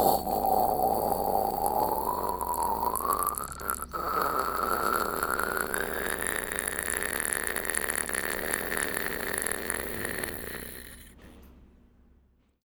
Oh.